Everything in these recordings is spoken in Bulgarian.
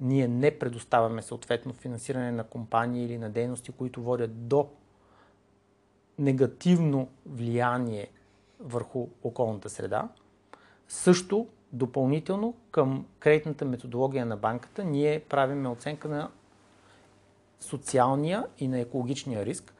ние не предоставяме съответно финансиране на компании или на дейности, които водят до негативно влияние върху околната среда. Също допълнително към кредитната методология на банката ние правиме оценка на социалния и на екологичния риск.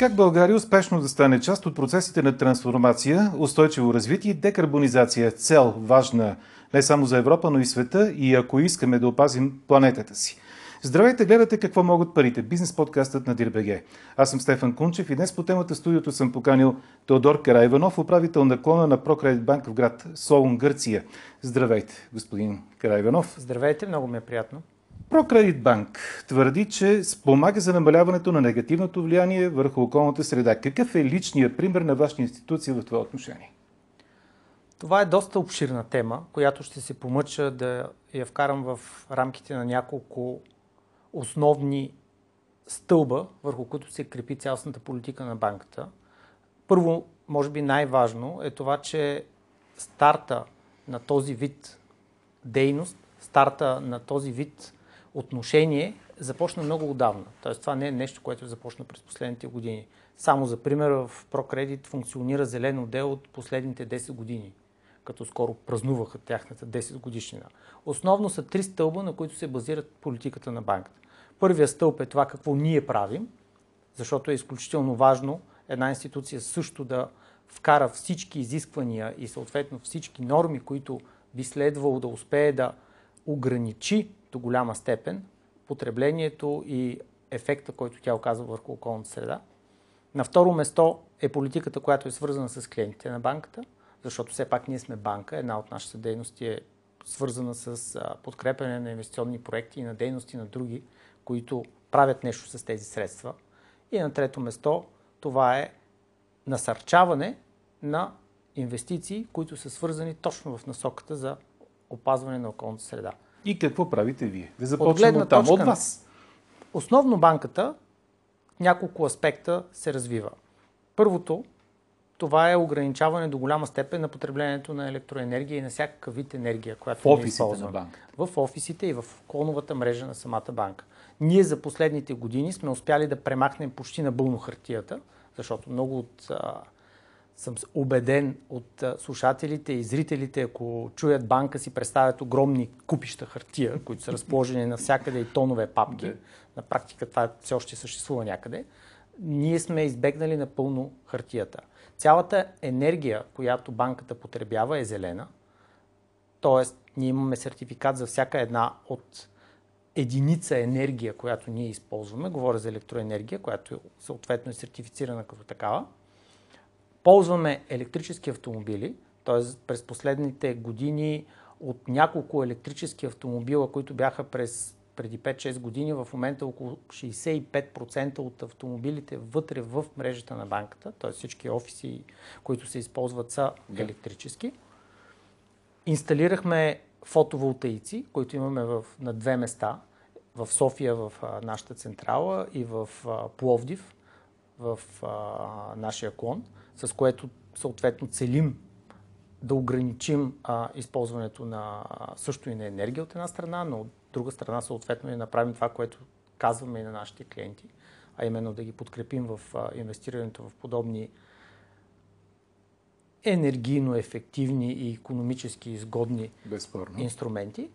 Как България успешно да стане част от процесите на трансформация, устойчиво развитие и декарбонизация цел важна не само за Европа, но и света и ако искаме да опазим планетата си? Здравейте, гледате какво могат парите. Бизнес подкастът на Дирбеге. Аз съм Стефан Кунчев и днес по темата студиото съм поканил Теодор Карайванов, управител на клона на Прокредит банк в град Солун, Гърция. Здравейте, господин Карайванов. Здравейте, много ми е приятно. Прокредит банк твърди, че спомага за намаляването на негативното влияние върху околната среда. Какъв е личният пример на вашата институция в това отношение? Това е доста обширна тема, която ще се помъча да я вкарам в рамките на няколко основни стълба, върху които се крепи цялостната политика на банката. Първо, може би най-важно е това, че старта на този вид дейност, старта на този вид отношение започна много отдавна. Тоест това не е нещо, което започна през последните години. Само за пример в ProCredit функционира зелен отдел от последните 10 години, като скоро празнуваха тяхната 10 годишнина. Основно са три стълба, на които се базират политиката на банката. Първия стълб е това какво ние правим, защото е изключително важно една институция също да вкара всички изисквания и съответно всички норми, които би следвало да успее да ограничи до голяма степен потреблението и ефекта, който тя оказва върху околната среда. На второ место е политиката, която е свързана с клиентите на банката, защото все пак ние сме банка. Една от нашите дейности е свързана с подкрепяне на инвестиционни проекти и на дейности на други, които правят нещо с тези средства. И на трето место това е насърчаване на инвестиции, които са свързани точно в насоката за опазване на околната среда. И какво правите вие? Да започнем от, от там, от вас. Основно банката няколко аспекта се развива. Първото, това е ограничаване до голяма степен на потреблението на електроенергия и на всякакъв вид енергия, която в офисите на банка. В офисите и в клоновата мрежа на самата банка. Ние за последните години сме успяли да премахнем почти напълно хартията, защото много от съм убеден от слушателите и зрителите, ако чуят банка си, представят огромни купища хартия, които са разположени навсякъде и тонове папки. На практика това все още съществува някъде. Ние сме избегнали напълно хартията. Цялата енергия, която банката потребява е зелена. Тоест, ние имаме сертификат за всяка една от единица енергия, която ние използваме. Говоря за електроенергия, която съответно е сертифицирана като такава Ползваме електрически автомобили, т.е. през последните години от няколко електрически автомобила, които бяха през преди 5-6 години, в момента около 65% от автомобилите вътре в мрежата на банката, т.е. всички офиси, които се използват са електрически. Инсталирахме фотоволтаици, които имаме в, на две места, в София в а, нашата централа и в а, Пловдив в а, нашия клон с което съответно целим да ограничим а, използването на също и на енергия от една страна, но от друга страна съответно и направим това, което казваме и на нашите клиенти, а именно да ги подкрепим в а, инвестирането в подобни енергийно ефективни и економически изгодни Безспорно. инструменти.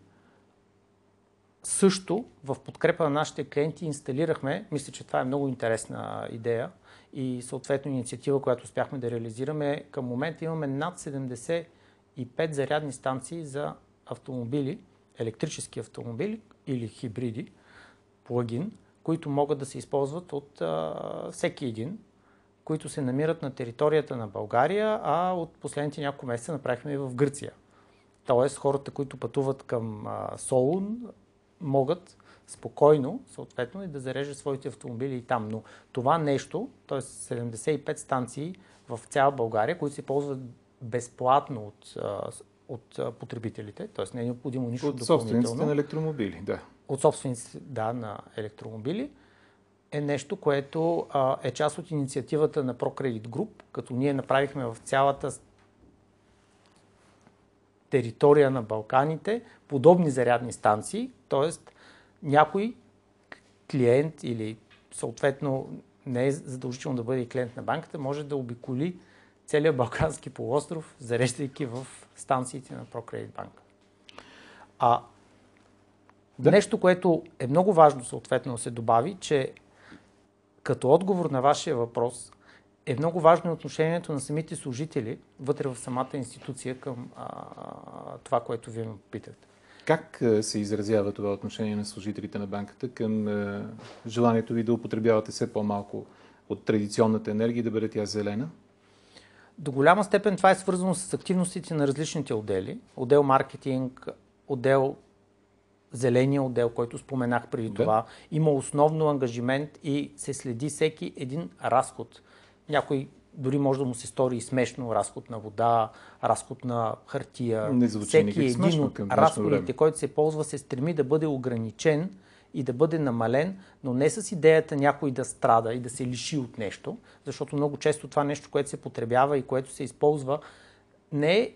Също в подкрепа на нашите клиенти инсталирахме, мисля, че това е много интересна идея, и съответно инициатива, която успяхме да реализираме. Към момента имаме над 75 зарядни станции за автомобили, електрически автомобили или хибриди, плагин, които могат да се използват от а, всеки един, които се намират на територията на България, а от последните няколко месеца направихме и в Гърция. Тоест хората, които пътуват към а, Солун, могат спокойно, съответно, и да зарежда своите автомобили и там. Но това нещо, т.е. 75 станции в цяла България, които се ползват безплатно от, от потребителите, т.е. не е необходимо нищо от допълнително. От собствениците на електромобили, да. От собствениците, да, на електромобили е нещо, което а, е част от инициативата на ProCredit Group, като ние направихме в цялата територия на Балканите подобни зарядни станции, т.е. някой клиент или съответно не е задължително да бъде и клиент на банката, може да обиколи целият Балкански полуостров, зареждайки в станциите на ProCredit Bank. А да. нещо, което е много важно съответно да се добави, че като отговор на вашия въпрос е много важно отношението на самите служители вътре в самата институция към а, това, което вие ме питате. Как се изразява това отношение на служителите на банката към е, желанието ви да употребявате все по-малко от традиционната енергия и да бъде тя зелена? До голяма степен това е свързано с активностите на различните отдели. Отдел маркетинг, отдел зеления отдел, който споменах преди да. това. Има основно ангажимент и се следи всеки един разход. Някой дори може да му се стори и смешно разход на вода, разход на хартия. Не Всеки един от разходите, който се ползва, се стреми да бъде ограничен и да бъде намален, но не с идеята някой да страда и да се лиши от нещо, защото много често това нещо, което се потребява и което се използва, не е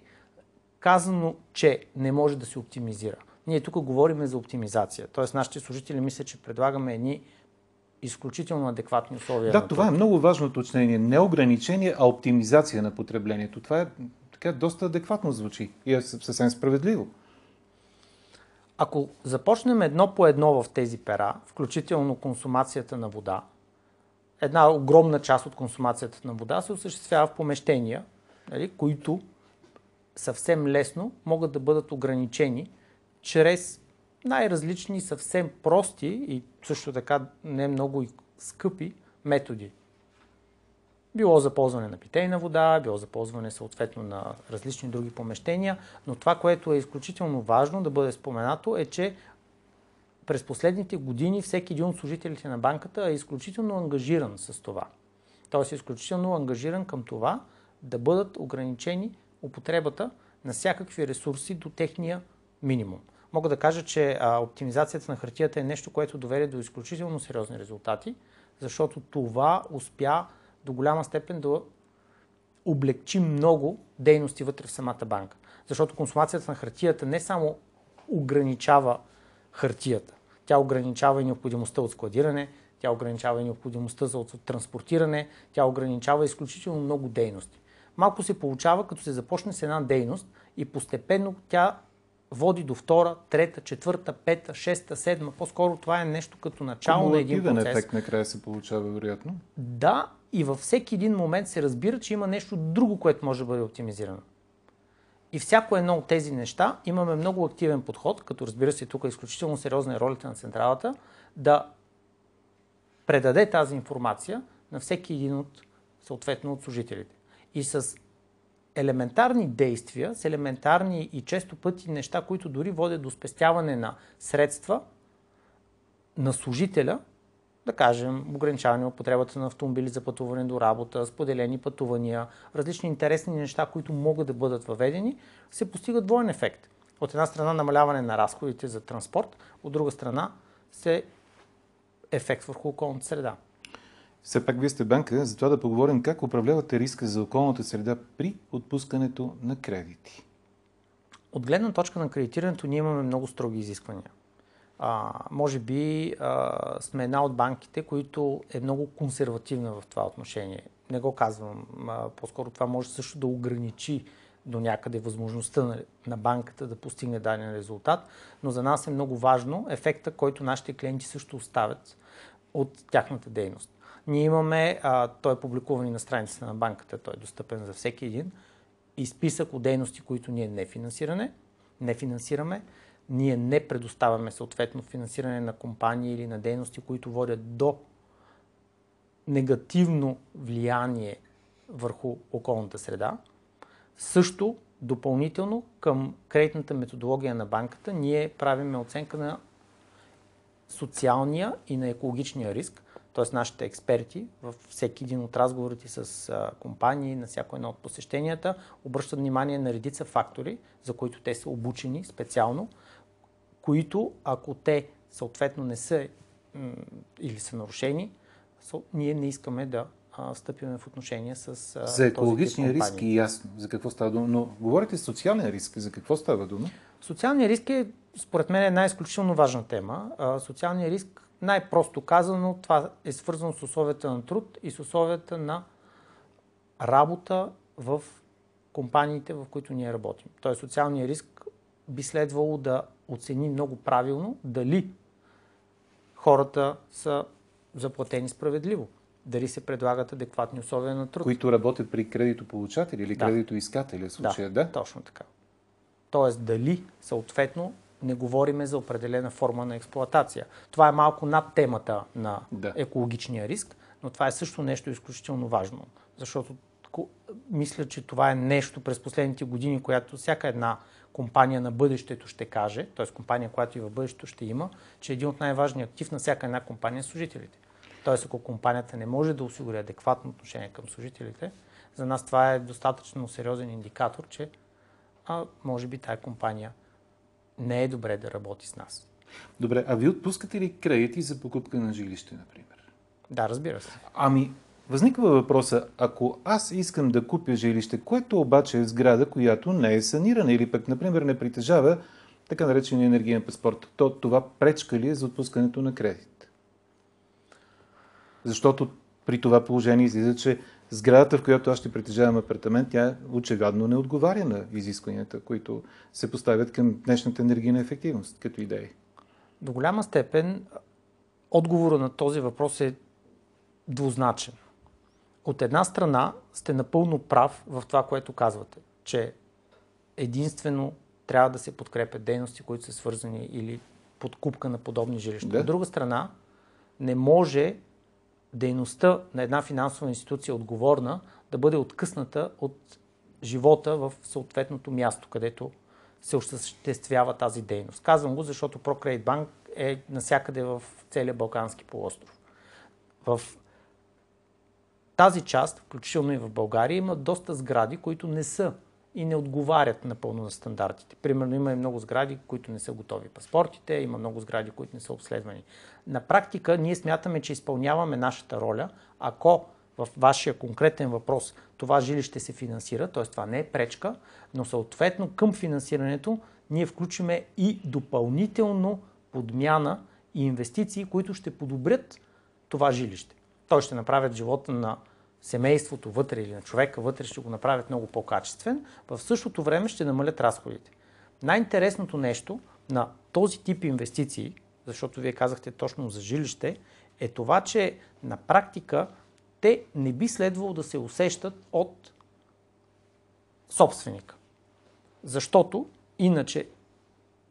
казано, че не може да се оптимизира. Ние тук говорим за оптимизация. Тоест, нашите служители мислят, че предлагаме едни изключително адекватни условия. Да, това е много важно уточнение. Не ограничение, а оптимизация на потреблението. Това е така доста адекватно звучи и е съвсем справедливо. Ако започнем едно по едно в тези пера, включително консумацията на вода, една огромна част от консумацията на вода се осъществява в помещения, нали, които съвсем лесно могат да бъдат ограничени чрез най-различни, съвсем прости и също така не много и скъпи методи. Било за ползване на питейна вода, било за ползване съответно на различни други помещения, но това, което е изключително важно да бъде споменато е, че през последните години всеки един от служителите на банката е изключително ангажиран с това. Тоест е изключително ангажиран към това да бъдат ограничени употребата на всякакви ресурси до техния минимум. Мога да кажа, че а, оптимизацията на хартията е нещо, което доведе до изключително сериозни резултати, защото това успя до голяма степен да облегчи много дейности вътре в самата банка. Защото консумацията на хартията не само ограничава хартията, тя ограничава и необходимостта от складиране, тя ограничава и необходимостта за транспортиране, тя ограничава изключително много дейности. Малко се получава, като се започне с една дейност и постепенно тя води до втора, трета, четвърта, пета, шеста, седма. По-скоро това е нещо като начало на един процес. ефект накрая се получава, вероятно. Да, и във всеки един момент се разбира, че има нещо друго, което може да бъде оптимизирано. И всяко едно от тези неща имаме много активен подход, като разбира се тук е изключително сериозна е ролята на централата, да предаде тази информация на всеки един от, съответно, от служителите. И с елементарни действия, с елементарни и често пъти неща, които дори водят до спестяване на средства на служителя, да кажем, ограничаване употребата на автомобили за пътуване до работа, споделени пътувания, различни интересни неща, които могат да бъдат въведени, се постигат двоен ефект. От една страна намаляване на разходите за транспорт, от друга страна се ефект върху околната среда. Все пак вие сте банка, затова да поговорим как управлявате риска за околната среда при отпускането на кредити. От гледна точка на кредитирането ние имаме много строги изисквания. А, може би а, сме една от банките, които е много консервативна в това отношение. Не го казвам. А, по-скоро това може също да ограничи до някъде възможността на, на банката да постигне даден резултат, но за нас е много важно ефекта, който нашите клиенти също оставят от тяхната дейност. Ние имаме, а, той е публикуван и на страницата на банката, той е достъпен за всеки един, и списък от дейности, които ние не финансираме, не финансираме. Ние не предоставяме съответно финансиране на компании или на дейности, които водят до негативно влияние върху околната среда. Също допълнително към кредитната методология на банката ние правиме оценка на социалния и на екологичния риск, т.е. нашите експерти във всеки един от разговорите с компании, на всяко едно от посещенията, обръщат внимание на редица фактори, за които те са обучени специално, които ако те съответно не са или са нарушени, ние не искаме да а, стъпиме в отношение с. А, за екологичния риск е ясно. За какво става дума? Но говорите за социален риск. За какво става дума? Социалният риск е, според мен, една изключително важна тема. Социалният риск, най-просто казано, това е свързано с условията на труд и с условията на работа в компаниите, в които ние работим. Тоест, социалният риск би следвало да оцени много правилно дали хората са заплатени справедливо. Дали се предлагат адекватни условия на труд. Които работят при кредитополучатели или да. кредитоискатели в случая, да, да? точно така. Тоест дали съответно не говориме за определена форма на експлоатация. Това е малко над темата на да. екологичния риск, но това е също нещо изключително важно, защото мисля, че това е нещо през последните години, която всяка една компания на бъдещето ще каже, т.е. компания, която и в бъдещето ще има, че един от най-важният актив на всяка една компания е служителите. Т.е. ако компанията не може да осигури адекватно отношение към служителите, за нас това е достатъчно сериозен индикатор, че а, може би тая компания не е добре да работи с нас. Добре, а ви отпускате ли кредити за покупка на жилище, например? Да, разбира се. Ами, Възниква въпроса, ако аз искам да купя жилище, което обаче е сграда, която не е санирана или пък, например, не притежава така наречения енергиен паспорт, то това пречка ли е за отпускането на кредит? Защото при това положение излиза, че сградата, в която аз ще притежавам апартамент, тя очевидно не отговаря на изискванията, които се поставят към днешната енергийна ефективност като идеи. До голяма степен отговора на този въпрос е двузначен. От една страна сте напълно прав в това, което казвате, че единствено трябва да се подкрепят дейности, които са свързани или подкупка на подобни жилища. Да. От друга страна, не може дейността на една финансова институция отговорна да бъде откъсната от живота в съответното място, където се осъществява тази дейност. Казвам го, защото ProCredit Bank е насякъде в целия Балкански полуостров. В тази част, включително и в България, има доста сгради, които не са и не отговарят напълно на стандартите. Примерно има и много сгради, които не са готови паспортите, има много сгради, които не са обследвани. На практика ние смятаме, че изпълняваме нашата роля, ако в вашия конкретен въпрос това жилище се финансира, т.е. това не е пречка, но съответно към финансирането ние включиме и допълнително подмяна и инвестиции, които ще подобрят това жилище. Той ще направят живота на семейството вътре или на човека вътре ще го направят много по-качествен, в същото време ще намалят разходите. Най-интересното нещо на този тип инвестиции, защото вие казахте точно за жилище, е това, че на практика те не би следвало да се усещат от собственика. Защото иначе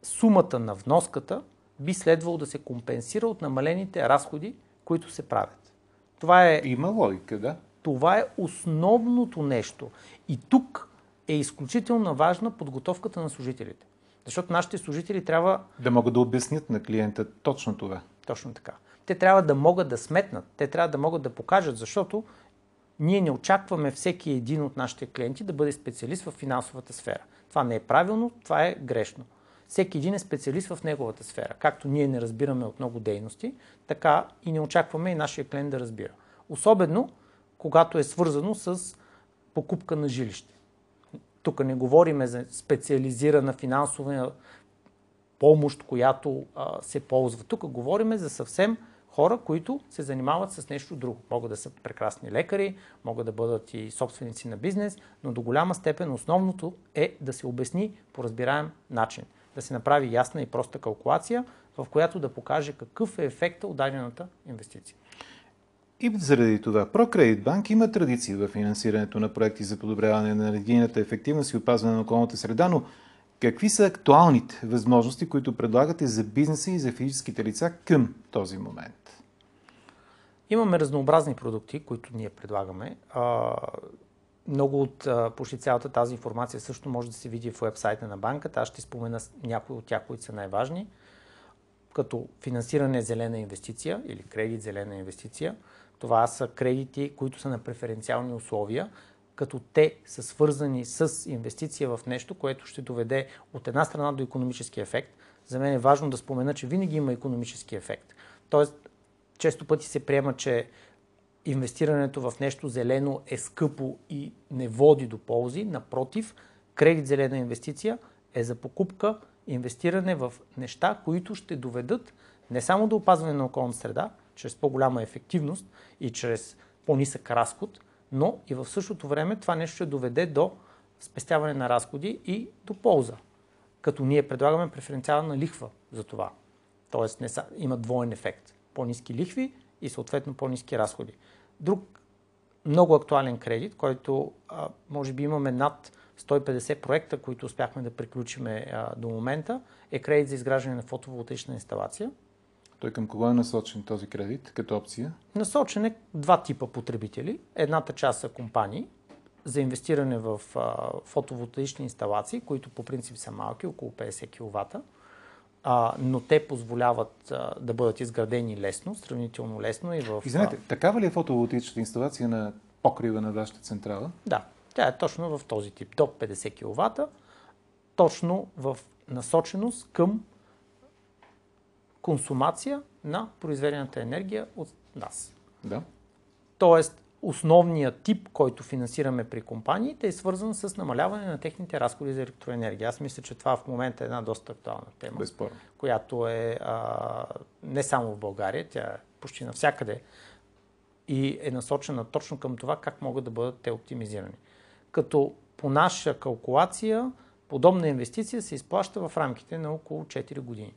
сумата на вноската би следвало да се компенсира от намалените разходи, които се правят. Това е... Има логика, да. Това е основното нещо. И тук е изключително важна подготовката на служителите. Защото нашите служители трябва... Да могат да обяснят на клиента точно това. Точно така. Те трябва да могат да сметнат, те трябва да могат да покажат, защото ние не очакваме всеки един от нашите клиенти да бъде специалист в финансовата сфера. Това не е правилно, това е грешно. Всеки един е специалист в неговата сфера. Както ние не разбираме от много дейности, така и не очакваме и нашия клиент да разбира. Особено когато е свързано с покупка на жилище. Тук не говориме за специализирана финансова помощ, която а, се ползва. Тук говориме за съвсем хора, които се занимават с нещо друго. Могат да са прекрасни лекари, могат да бъдат и собственици на бизнес, но до голяма степен основното е да се обясни по разбираем начин. Да се направи ясна и проста калкулация, в която да покаже какъв е ефекта от дадената инвестиция. И заради това ProCredit Bank има традиция в финансирането на проекти за подобряване на енергийната ефективност и опазване на околната среда, но какви са актуалните възможности, които предлагате за бизнеса и за физическите лица към този момент? Имаме разнообразни продукти, които ние предлагаме. Много от почти цялата тази информация също може да се види в вебсайта на банката. Аз ще спомена някои от тях, които са най-важни, като финансиране зелена инвестиция или кредит зелена инвестиция – това са кредити, които са на преференциални условия, като те са свързани с инвестиция в нещо, което ще доведе от една страна до економически ефект. За мен е важно да спомена, че винаги има економически ефект. Тоест, често пъти се приема, че инвестирането в нещо зелено е скъпо и не води до ползи. Напротив, кредит зелена инвестиция е за покупка, инвестиране в неща, които ще доведат не само до опазване на околната среда, чрез по-голяма ефективност и чрез по-нисък разход, но и в същото време това нещо ще доведе до спестяване на разходи и до полза. Като ние предлагаме преференциална лихва за това. Тоест не са, има двоен ефект. По-низки лихви и съответно по-низки разходи. Друг много актуален кредит, който а, може би имаме над 150 проекта, които успяхме да приключиме а, до момента, е кредит за изграждане на фотоволтаична инсталация. Той към кого е насочен този кредит като опция? Насочен е два типа потребители. Едната част са компании за инвестиране в а, фотоволтаични инсталации, които по принцип са малки, около 50 кВт, а, но те позволяват а, да бъдат изградени лесно, сравнително лесно и в... Извинете, такава ли е фотоволтаичната инсталация на покрива на вашата централа? Да, тя е точно в този тип, до 50 кВт, точно в насоченост към консумация на произведената енергия от нас. Да. Тоест, основният тип, който финансираме при компаниите е свързан с намаляване на техните разходи за електроенергия. Аз мисля, че това в момента е една доста актуална тема, Безспорно. която е а, не само в България, тя е почти навсякъде и е насочена точно към това как могат да бъдат те оптимизирани. Като по наша калкулация, подобна инвестиция се изплаща в рамките на около 4 години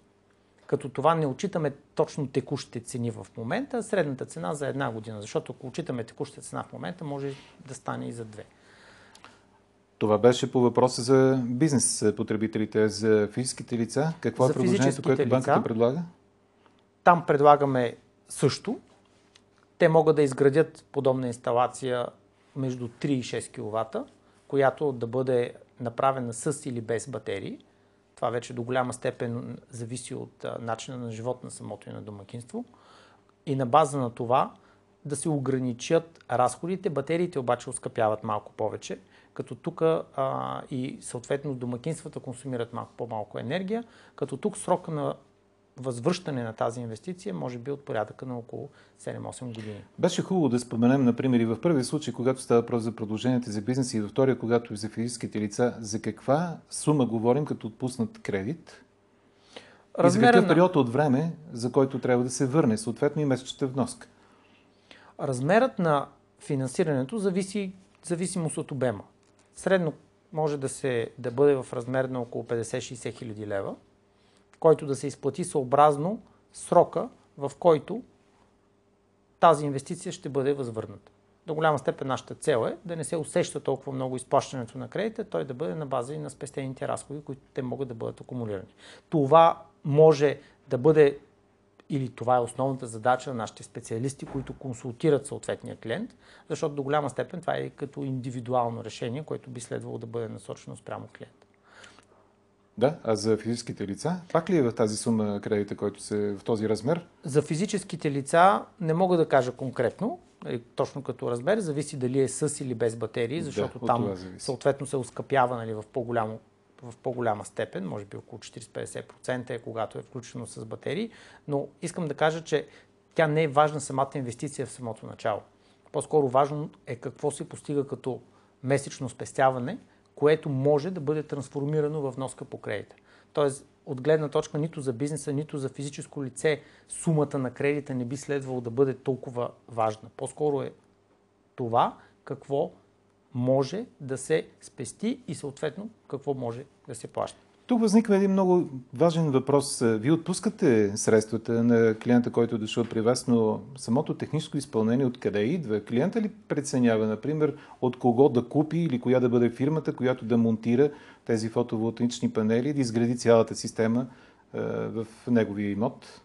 като това не отчитаме точно текущите цени в момента, а средната цена за една година, защото ако отчитаме текущата цена в момента, може да стане и за две. Това беше по въпроса за бизнес потребителите, за физическите лица. Какво е за е предложението, което банката лица, предлага? Там предлагаме също. Те могат да изградят подобна инсталация между 3 и 6 кВт, която да бъде направена с или без батерии това вече до голяма степен зависи от начина на живот на самото и на домакинство. И на база на това да се ограничат разходите. Батериите обаче оскъпяват малко повече, като тук и съответно домакинствата консумират малко по-малко енергия, като тук срока на възвръщане на тази инвестиция може би от порядъка на около 7-8 години. Беше хубаво да споменем, например, и в първия случай, когато става въпрос за продълженията за бизнес и във втория, когато е за физическите лица, за каква сума говорим като отпуснат кредит? Размера и за какъв период от време, за който трябва да се върне, съответно и месечната вноска? Размерът на финансирането зависи зависимост от обема. Средно може да, се, да бъде в размер на около 50-60 хиляди лева който да се изплати съобразно срока, в който тази инвестиция ще бъде възвърната. До голяма степен нашата цел е да не се усеща толкова много изплащането на кредита, той да бъде на база и на спестените разходи, които те могат да бъдат акумулирани. Това може да бъде или това е основната задача на нашите специалисти, които консултират съответния клиент, защото до голяма степен това е като индивидуално решение, което би следвало да бъде насочено спрямо клиента. Да, а за физическите лица? Пак ли е в тази сума кредита, който се в този размер? За физическите лица не мога да кажа конкретно, нали, точно като размер, зависи дали е с или без батерии, защото да, там съответно се ускъпява нали, в, по-голямо, в по-голяма степен, може би около 40-50% е когато е включено с батерии, но искам да кажа, че тя не е важна самата инвестиция в самото начало. По-скоро важно е какво се постига като месечно спестяване – което може да бъде трансформирано в вноска по кредита. Тоест, от гледна точка нито за бизнеса, нито за физическо лице, сумата на кредита не би следвало да бъде толкова важна. По-скоро е това какво може да се спести и съответно какво може да се плаща. Тук възниква един много важен въпрос. Вие отпускате средствата на клиента, който е дошъл при вас, но самото техническо изпълнение откъде идва? Клиента ли преценява, например, от кого да купи или коя да бъде фирмата, която да монтира тези фотоволтаични панели и да изгради цялата система в неговия имот?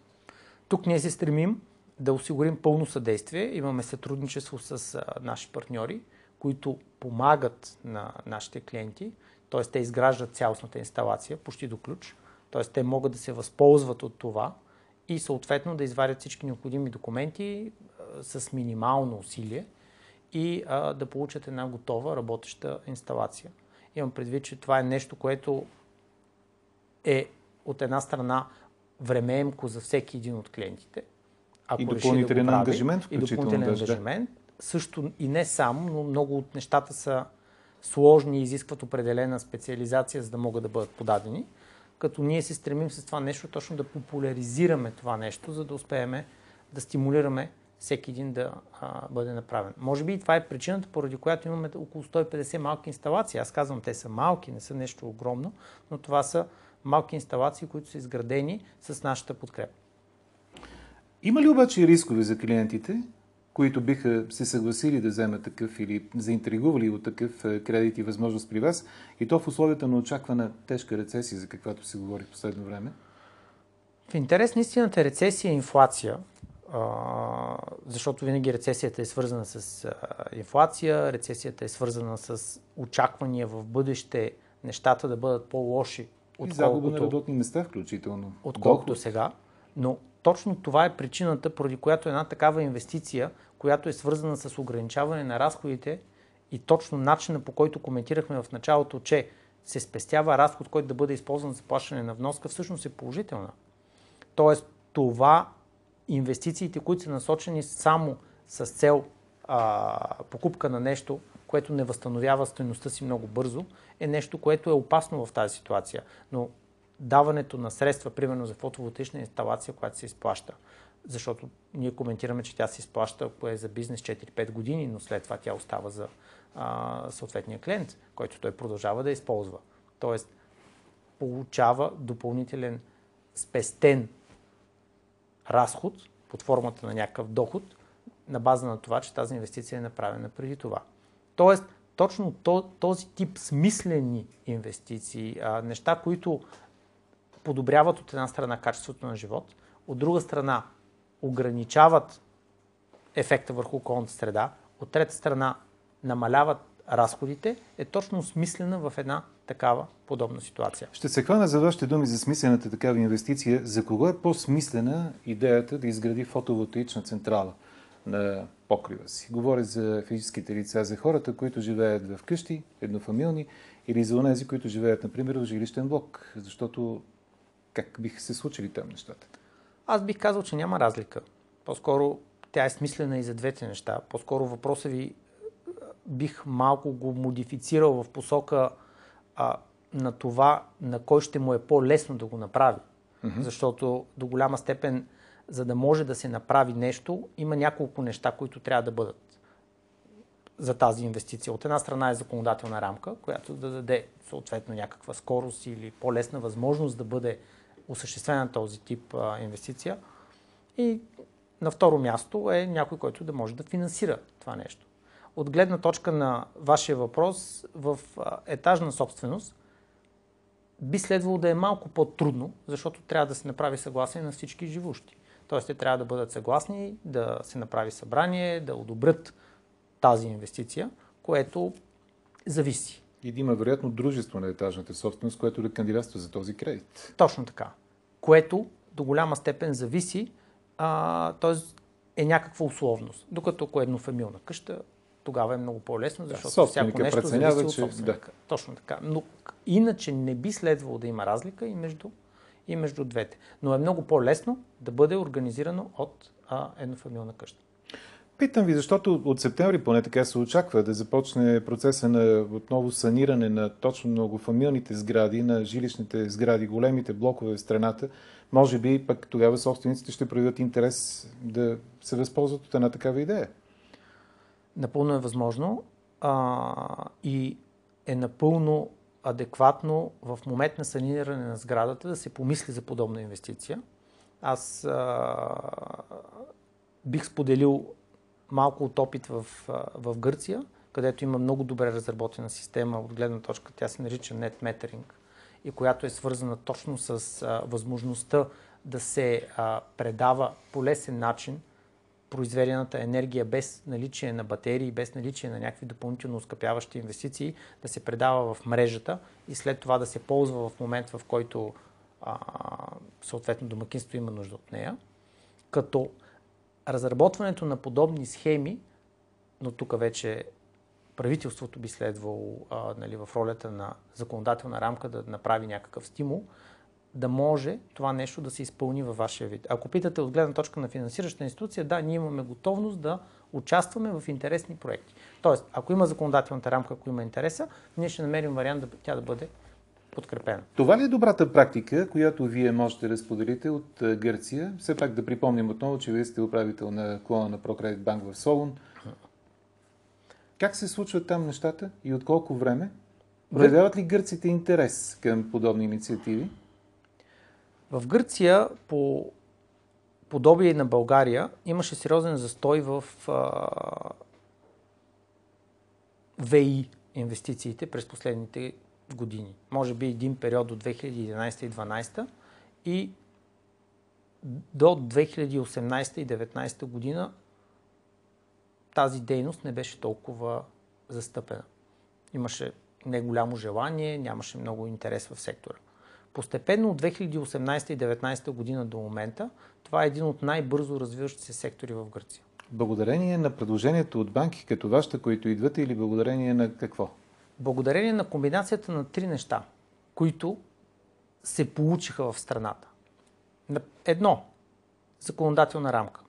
Тук ние се стремим да осигурим пълно съдействие. Имаме сътрудничество с наши партньори, които помагат на нашите клиенти т.е. те изграждат цялостната инсталация почти до ключ, т.е. те могат да се възползват от това и съответно да извадят всички необходими документи а, с минимално усилие и а, да получат една готова работеща инсталация. Имам предвид, че това е нещо, което е от една страна времеемко за всеки един от клиентите, Ако и допълнителен да прави, ангажимент, и включително допълнителен даже, да. ангажимент. Също и не само, но много от нещата са сложни и изискват определена специализация, за да могат да бъдат подадени. Като ние се стремим с това нещо точно да популяризираме това нещо, за да успеем да стимулираме всеки един да а, бъде направен. Може би и това е причината, поради която имаме около 150 малки инсталации. Аз казвам, те са малки, не са нещо огромно, но това са малки инсталации, които са изградени с нашата подкрепа. Има ли обаче рискове за клиентите, които биха се съгласили да вземат такъв или заинтригували от такъв е, кредит и възможност при вас, и то в условията на очаквана тежка рецесия, за каквато се говори в последно време? В интерес на истината рецесия и инфлация, а, защото винаги рецесията е свързана с инфлация, рецесията е свързана с очаквания в бъдеще нещата да бъдат по-лоши, И загуба на работни места включително. отколкото Доход. сега. Но точно това е причината, поради която една такава инвестиция, която е свързана с ограничаване на разходите и точно начина по който коментирахме в началото, че се спестява разход, който да бъде използван за плащане на вноска, всъщност е положителна. Тоест, това инвестициите, които са насочени само с цел а, покупка на нещо, което не възстановява стоеността си много бързо, е нещо, което е опасно в тази ситуация. Но даването на средства, примерно за фотоволтична инсталация, която се изплаща, защото ние коментираме, че тя се изплаща, ако е за бизнес 4-5 години, но след това тя остава за а, съответния клиент, който той продължава да използва. Тоест, получава допълнителен спестен разход под формата на някакъв доход на база на това, че тази инвестиция е направена преди това. Тоест, точно този тип смислени инвестиции, неща, които подобряват от една страна качеството на живот, от друга страна ограничават ефекта върху околната среда, от трета страна намаляват разходите, е точно смислена в една такава подобна ситуация. Ще се хвана за вашите думи за смислената такава инвестиция. За кого е по-смислена идеята да изгради фотоволтаична централа на покрива си? Говоря за физическите лица, за хората, които живеят в къщи, еднофамилни, или за онези, които живеят, например, в жилищен блок. Защото как биха се случили там нещата? Аз бих казал, че няма разлика. По-скоро тя е смислена и за двете неща. По-скоро въпроса ви бих малко го модифицирал в посока а, на това, на кой ще му е по-лесно да го направи. Mm-hmm. Защото до голяма степен, за да може да се направи нещо, има няколко неща, които трябва да бъдат за тази инвестиция. От една страна е законодателна рамка, която да даде съответно някаква скорост или по-лесна възможност да бъде осъществена този тип а, инвестиция. И на второ място е някой, който да може да финансира това нещо. От гледна точка на вашия въпрос, в етажна собственост би следвало да е малко по-трудно, защото трябва да се направи съгласие на всички живущи. Тоест, те трябва да бъдат съгласни, да се направи събрание, да одобрят тази инвестиция, което зависи. И да има вероятно дружество на етажната собственост, което да кандидатства за този кредит. Точно така. Което до голяма степен зависи, т.е. е някаква условност. Докато ако е еднофамилна къща, тогава е много по-лесно, защото да, всяко нещо зависи от собственика. Да. Точно така. Но иначе не би следвало да има разлика и между, и между двете. Но е много по-лесно да бъде организирано от а, еднофамилна къща. Питам ви, защото от септември поне така се очаква да започне процеса на отново саниране на точно многофамилните сгради, на жилищните сгради, големите блокове в страната. Може би пък тогава собствениците ще проявят интерес да се възползват от една такава идея. Напълно е възможно а, и е напълно адекватно в момент на саниране на сградата да се помисли за подобна инвестиция. Аз а, бих споделил малко от опит в, в Гърция, където има много добре разработена система от гледна точка, тя се нарича Net Metering и която е свързана точно с а, възможността да се а, предава по лесен начин произведената енергия без наличие на батерии, без наличие на някакви допълнително ускъпяващи инвестиции, да се предава в мрежата и след това да се ползва в момент, в който а, съответно домакинство има нужда от нея. Като разработването на подобни схеми, но тук вече правителството би следвало а, нали, в ролята на законодателна рамка да направи някакъв стимул, да може това нещо да се изпълни във вашия вид. Ако питате от гледна точка на финансираща институция, да, ние имаме готовност да участваме в интересни проекти. Тоест, ако има законодателната рамка, ако има интереса, ние ще намерим вариант да, тя да бъде подкрепена. Това ли е добрата практика, която вие можете да споделите от Гърция? Все пак да припомним отново, че вие сте управител на клона на Прокредит Банк в Солун. Как се случват там нещата и от колко време? Проявяват ли гърците интерес към подобни инициативи? В Гърция, по подобие на България, имаше сериозен застой в а, ВИ инвестициите през последните години. Може би един период до 2011 и 2012 и до 2018 и 2019 година тази дейност не беше толкова застъпена. Имаше не голямо желание, нямаше много интерес в сектора. Постепенно от 2018 и 2019 година до момента това е един от най-бързо развиващите се сектори в Гърция. Благодарение на предложението от банки като вашата, които идвате или благодарение на какво? Благодарение на комбинацията на три неща, които се получиха в страната. Едно, законодателна рамка.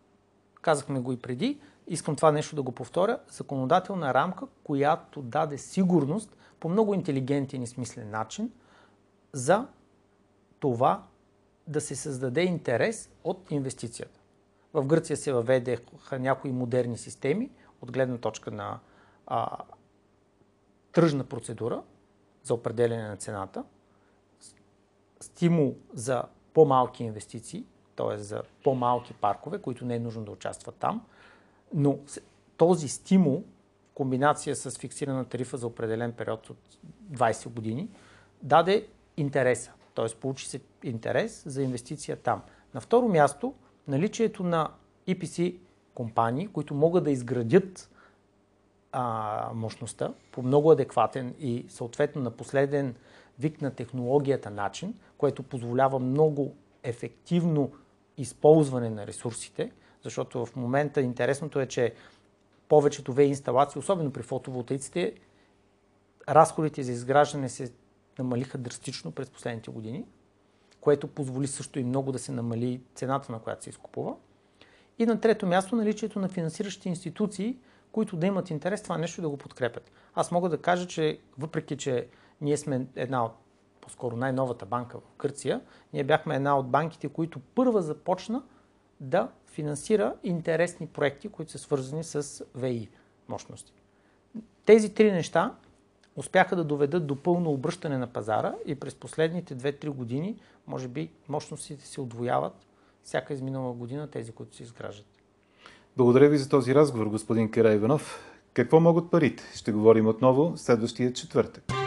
Казахме го и преди, искам това нещо да го повторя. Законодателна рамка, която даде сигурност по много интелигентен и смислен начин за това да се създаде интерес от инвестицията. В Гърция се въведеха някои модерни системи от гледна точка на а, тръжна процедура за определене на цената, стимул за по-малки инвестиции, т.е. за по-малки паркове, които не е нужно да участват там, но този стимул, в комбинация с фиксирана тарифа за определен период от 20 години, даде интереса. Т.е. получи се интерес за инвестиция там. На второ място, наличието на EPC компании, които могат да изградят а, мощността по много адекватен и съответно на последен вик на технологията начин, което позволява много ефективно използване на ресурсите, защото в момента интересното е, че повечето ВЕ инсталации, особено при фотоволтаиците, разходите за изграждане се намалиха драстично през последните години, което позволи също и много да се намали цената, на която се изкупува. И на трето място наличието на финансиращи институции, които да имат интерес това нещо да го подкрепят. Аз мога да кажа, че въпреки, че ние сме една от по-скоро най-новата банка в Гърция, ние бяхме една от банките, които първа започна да финансира интересни проекти, които са свързани с ВИ мощности. Тези три неща успяха да доведат до пълно обръщане на пазара и през последните 2-3 години, може би, мощностите се отвояват всяка изминала година тези, които се изграждат. Благодаря ви за този разговор, господин Кара Иванов. Какво могат парите? Ще говорим отново следващия четвъртък.